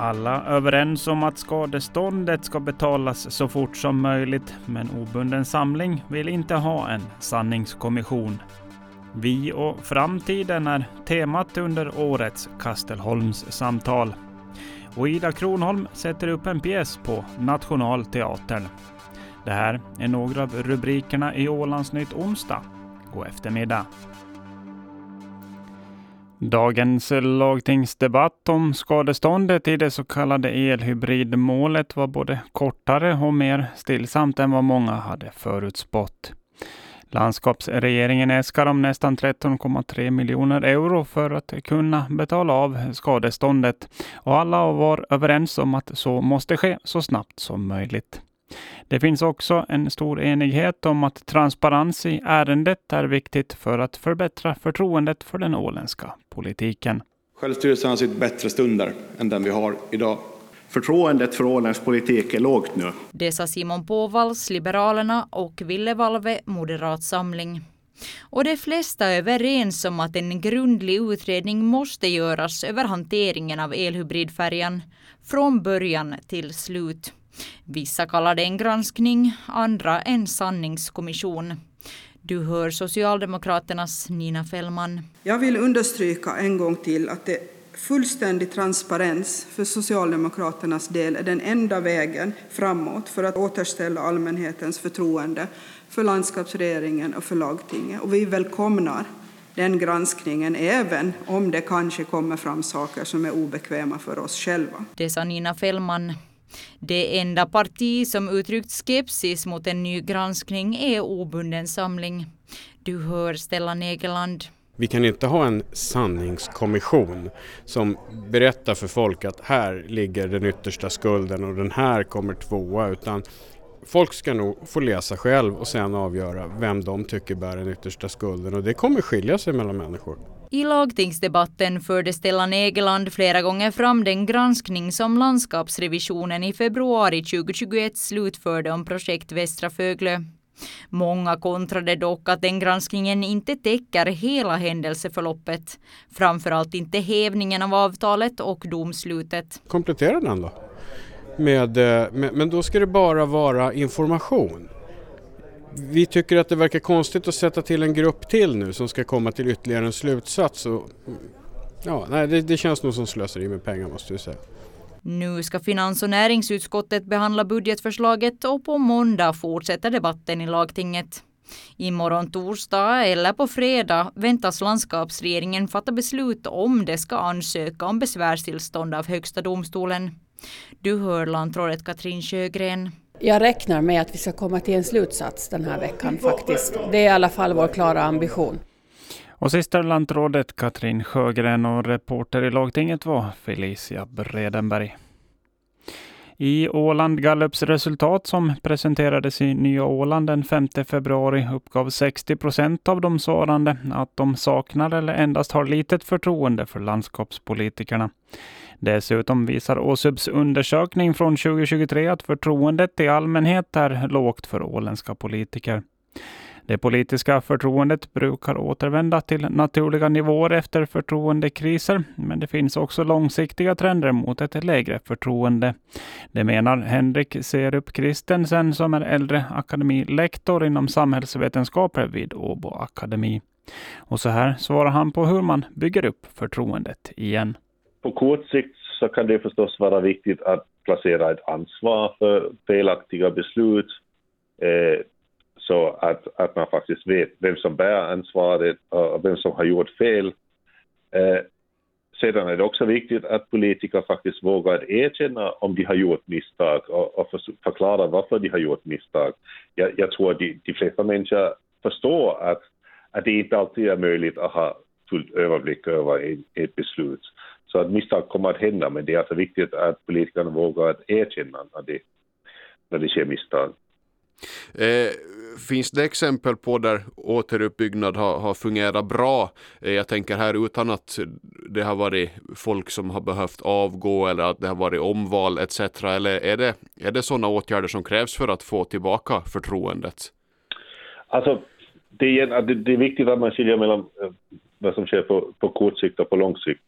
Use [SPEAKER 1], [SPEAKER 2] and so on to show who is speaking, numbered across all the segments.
[SPEAKER 1] Alla överens om att skadeståndet ska betalas så fort som möjligt, men Obunden Samling vill inte ha en sanningskommission. Vi och framtiden är temat under årets Kastelholms samtal. Och Ida Kronholm sätter upp en pjäs på Nationalteatern. Det här är några av rubrikerna i Ålandsnytt onsdag. God eftermiddag. Dagens lagtingsdebatt om skadeståndet i det så kallade elhybridmålet var både kortare och mer stillsamt än vad många hade förutspått. Landskapsregeringen äskar om nästan 13,3 miljoner euro för att kunna betala av skadeståndet och alla var överens om att så måste ske så snabbt som möjligt. Det finns också en stor enighet om att transparens i ärendet är viktigt för att förbättra förtroendet för den åländska politiken.
[SPEAKER 2] Självstyrelsen har sitt bättre stunder än den vi har idag.
[SPEAKER 3] Förtroendet för åländsk politik är lågt nu.
[SPEAKER 4] Det sa Simon Påvals, Liberalerna och Ville Valve, Moderat Samling. Och de flesta är överens om att en grundlig utredning måste göras över hanteringen av elhybridfärjan från början till slut. Vissa kallar det en granskning, andra en sanningskommission. Du hör Socialdemokraternas Nina Fällman.
[SPEAKER 5] Jag vill understryka en gång till att det fullständig transparens för Socialdemokraternas del är den enda vägen framåt för att återställa allmänhetens förtroende för landskapsregeringen och för lagtinget. Och vi välkomnar den granskningen, även om det kanske kommer fram saker som är obekväma för oss själva.
[SPEAKER 4] Det sa Nina Fällman. Det enda parti som uttryckt skepsis mot en ny granskning är Obunden samling. Du hör Stellan Egeland.
[SPEAKER 6] Vi kan inte ha en sanningskommission som berättar för folk att här ligger den yttersta skulden och den här kommer tvåa utan folk ska nog få läsa själv och sen avgöra vem de tycker bär den yttersta skulden och det kommer skilja sig mellan människor.
[SPEAKER 4] I lagtingsdebatten förde Stellan Egeland flera gånger fram den granskning som landskapsrevisionen i februari 2021 slutförde om projekt Västra Föglö. Många kontrade dock att den granskningen inte täcker hela händelseförloppet. Framförallt inte hävningen av avtalet och domslutet.
[SPEAKER 6] Komplettera den då. Med, eh, med, men då ska det bara vara information. Vi tycker att det verkar konstigt att sätta till en grupp till nu som ska komma till ytterligare en slutsats. Och, ja, nej, det, det känns nog som slöseri med pengar måste jag säga.
[SPEAKER 4] Nu ska finans och näringsutskottet behandla budgetförslaget och på måndag fortsätter debatten i lagtinget. Imorgon torsdag eller på fredag väntas landskapsregeringen fatta beslut om det ska ansöka om besvärstillstånd av Högsta domstolen. Du hör lantrådet Katrin Sjögren.
[SPEAKER 7] Jag räknar med att vi ska komma till en slutsats den här veckan faktiskt. Det är i alla fall vår klara ambition.
[SPEAKER 1] Och sista lantrådet Katrin Sjögren och reporter i lagtinget var Felicia Bredenberg. I Åland Gallups resultat som presenterades i Nya Åland den 5 februari uppgav 60 procent av de svarande att de saknar eller endast har litet förtroende för landskapspolitikerna. Dessutom visar Åsubs undersökning från 2023 att förtroendet i allmänhet är lågt för åländska politiker. Det politiska förtroendet brukar återvända till naturliga nivåer efter förtroendekriser, men det finns också långsiktiga trender mot ett lägre förtroende. Det menar Henrik Serup Kristensen som är äldre akademilektor inom samhällsvetenskaper vid Åbo Akademi. Och så här svarar han på hur man bygger upp förtroendet igen.
[SPEAKER 8] På kort sikt så kan det förstås vara viktigt att placera ett ansvar för felaktiga beslut eh, så att, att man faktiskt vet vem som bär ansvaret och vem som har gjort fel. Eh, sedan är det också viktigt att politiker faktiskt vågar erkänna om de har gjort misstag och, och förklara varför de har gjort misstag. Jag, jag tror att de, de flesta människor förstår att, att det inte alltid är möjligt att ha fullt överblick över ett beslut. Så att misstag kommer att hända, men det är alltså viktigt att politikerna vågar att erkänna när det, när det sker misstag.
[SPEAKER 6] Eh, finns det exempel på där återuppbyggnad har, har fungerat bra? Eh, jag tänker här utan att det har varit folk som har behövt avgå eller att det har varit omval etc. Eller är det, är det sådana åtgärder som krävs för att få tillbaka förtroendet?
[SPEAKER 8] Alltså, det är, det är viktigt att man skiljer mellan eh, vad som sker på, på kort sikt och på lång sikt.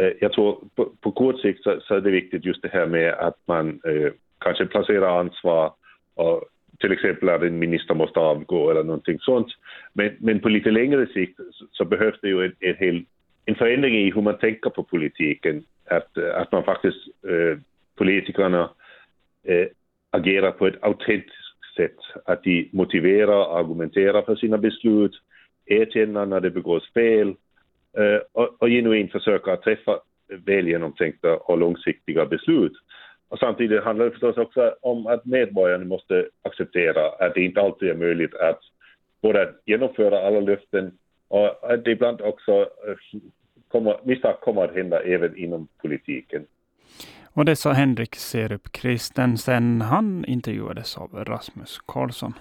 [SPEAKER 8] Eh, jag tror på, på kort sikt så, så, är det viktigt just det här med att man eh, kanske placerar ansvar och till exempel att en minister måste avgå eller någonting sånt. Men, men på lite längre sikt så, så behövs det ju en, en, hel, en förändring i hur man tänker på politiken. Att, att man faktiskt, äh, politikerna äh, agerar på ett autentiskt sätt. Att de motiverar och argumenterar för sina beslut, erkänner när det begås fel äh, och, och genuint försöka träffa väl genomtänkta och långsiktiga beslut. Och samtidigt handlar det förstås också om att medborgarna måste acceptera att det inte alltid är möjligt att både genomföra alla löften och att det ibland också eh, kommer, misstag kommer att hända även inom politiken.
[SPEAKER 1] Och det sa Henrik Serup Kristensen. Han intervjuades av Rasmus Karlsson.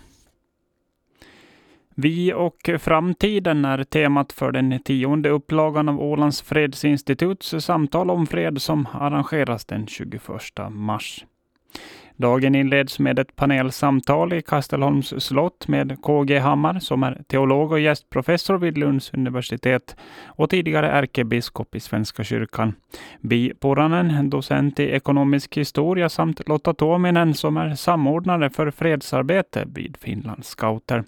[SPEAKER 1] Vi och framtiden är temat för den tionde upplagan av Ålands fredsinstituts samtal om fred som arrangeras den 21 mars. Dagen inleds med ett panelsamtal i Kastelholms slott med KG Hammar som är teolog och gästprofessor vid Lunds universitet och tidigare ärkebiskop i Svenska kyrkan. Bi Poranen, docent i ekonomisk historia samt Lotta Tuominen som är samordnare för fredsarbete vid Finlands scouter.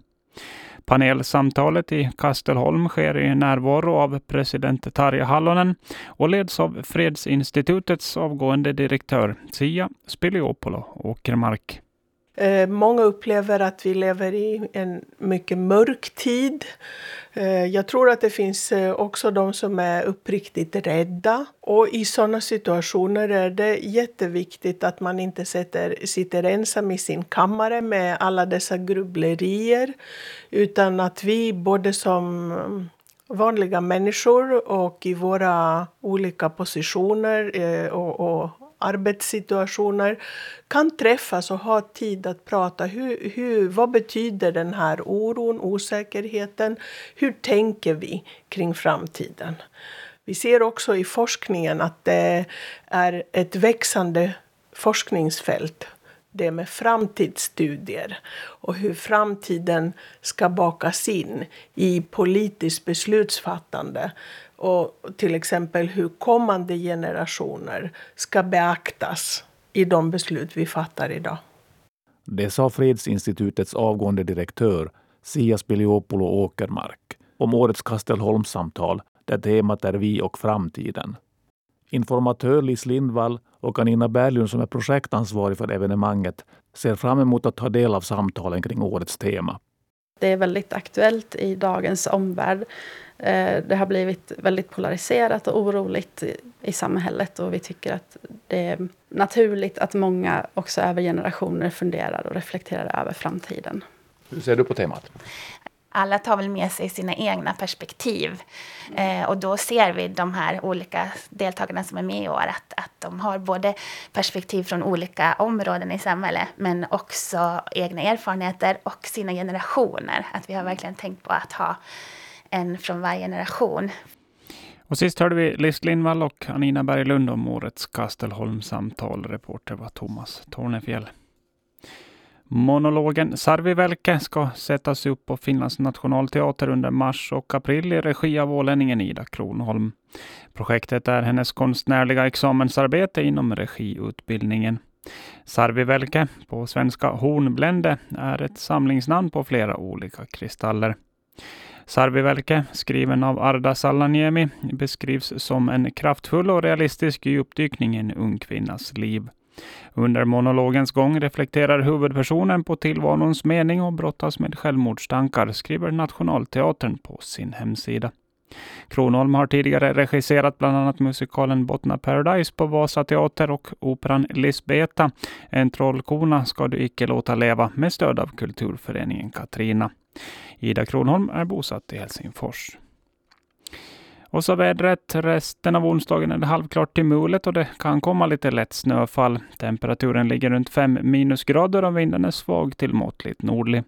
[SPEAKER 1] Panelsamtalet i Kastelholm sker i närvaro av president Tarja Hallonen och leds av Fredsinstitutets avgående direktör Sia Spiliopolo Åkermark.
[SPEAKER 9] Eh, många upplever att vi lever i en mycket mörk tid. Eh, jag tror att det finns eh, också de som är uppriktigt rädda. Och i sådana situationer är det jätteviktigt att man inte sitter, sitter ensam i sin kammare med alla dessa grubblerier. Utan att vi både som vanliga människor och i våra olika positioner eh, och, och arbetssituationer kan träffas och ha tid att prata. Hur, hur, vad betyder den här oron, osäkerheten? Hur tänker vi kring framtiden? Vi ser också i forskningen att det är ett växande forskningsfält det med framtidsstudier och hur framtiden ska bakas in i politiskt beslutsfattande och till exempel hur kommande generationer ska beaktas i de beslut vi fattar idag.
[SPEAKER 10] Det sa Fredsinstitutets avgående direktör Sia Spiliopolo Åkermark om årets Kastelholmssamtal där temat är vi och framtiden. Informatör Lis Lindvall och Anina Berglund som är projektansvarig för evenemanget ser fram emot att ta del av samtalen kring årets tema.
[SPEAKER 11] Det är väldigt aktuellt i dagens omvärld. Eh, det har blivit väldigt polariserat och oroligt i samhället och vi tycker att det är naturligt att många också över generationer funderar och reflekterar över framtiden.
[SPEAKER 10] Hur ser du på temat?
[SPEAKER 12] Alla tar väl med sig sina egna perspektiv. Eh, och då ser vi de här olika deltagarna som är med i år att, att de har både perspektiv från olika områden i samhället men också egna erfarenheter och sina generationer. Att vi har verkligen tänkt på att ha en från varje generation.
[SPEAKER 1] Och sist hörde vi Liz Lindvall och Anina Berglund om årets Kastelholmssamtal. Reporter var Thomas Tornefjell. Monologen Sarvivelke ska sättas upp på Finlands nationalteater under mars och april i regi av ålänningen Ida Kronholm. Projektet är hennes konstnärliga examensarbete inom regiutbildningen. Sarvivelke, på svenska hornblände, är ett samlingsnamn på flera olika kristaller. Sarvivelke, skriven av Arda Sallaniemi, beskrivs som en kraftfull och realistisk djupdykning i en ung kvinnas liv. Under monologens gång reflekterar huvudpersonen på tillvarons mening och brottas med självmordstankar, skriver Nationalteatern på sin hemsida. Kronholm har tidigare regisserat bland annat musikalen Bottna Paradise på Vasa Teater och operan Lisbeta, En trollkona ska du icke låta leva, med stöd av kulturföreningen Katrina. Ida Kronholm är bosatt i Helsingfors. Och så vädret. Resten av onsdagen är det halvklart till mulet och det kan komma lite lätt snöfall. Temperaturen ligger runt 5 minusgrader och vinden är svag till måttligt nordlig.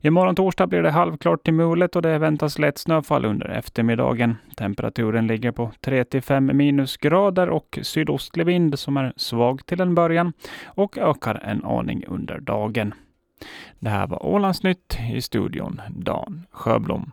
[SPEAKER 1] Imorgon torsdag blir det halvklart till mulet och det väntas lätt snöfall under eftermiddagen. Temperaturen ligger på 3 till 5 minusgrader och sydostlig vind som är svag till en början och ökar en aning under dagen. Det här var Ålandsnytt i studion Dan Sjöblom.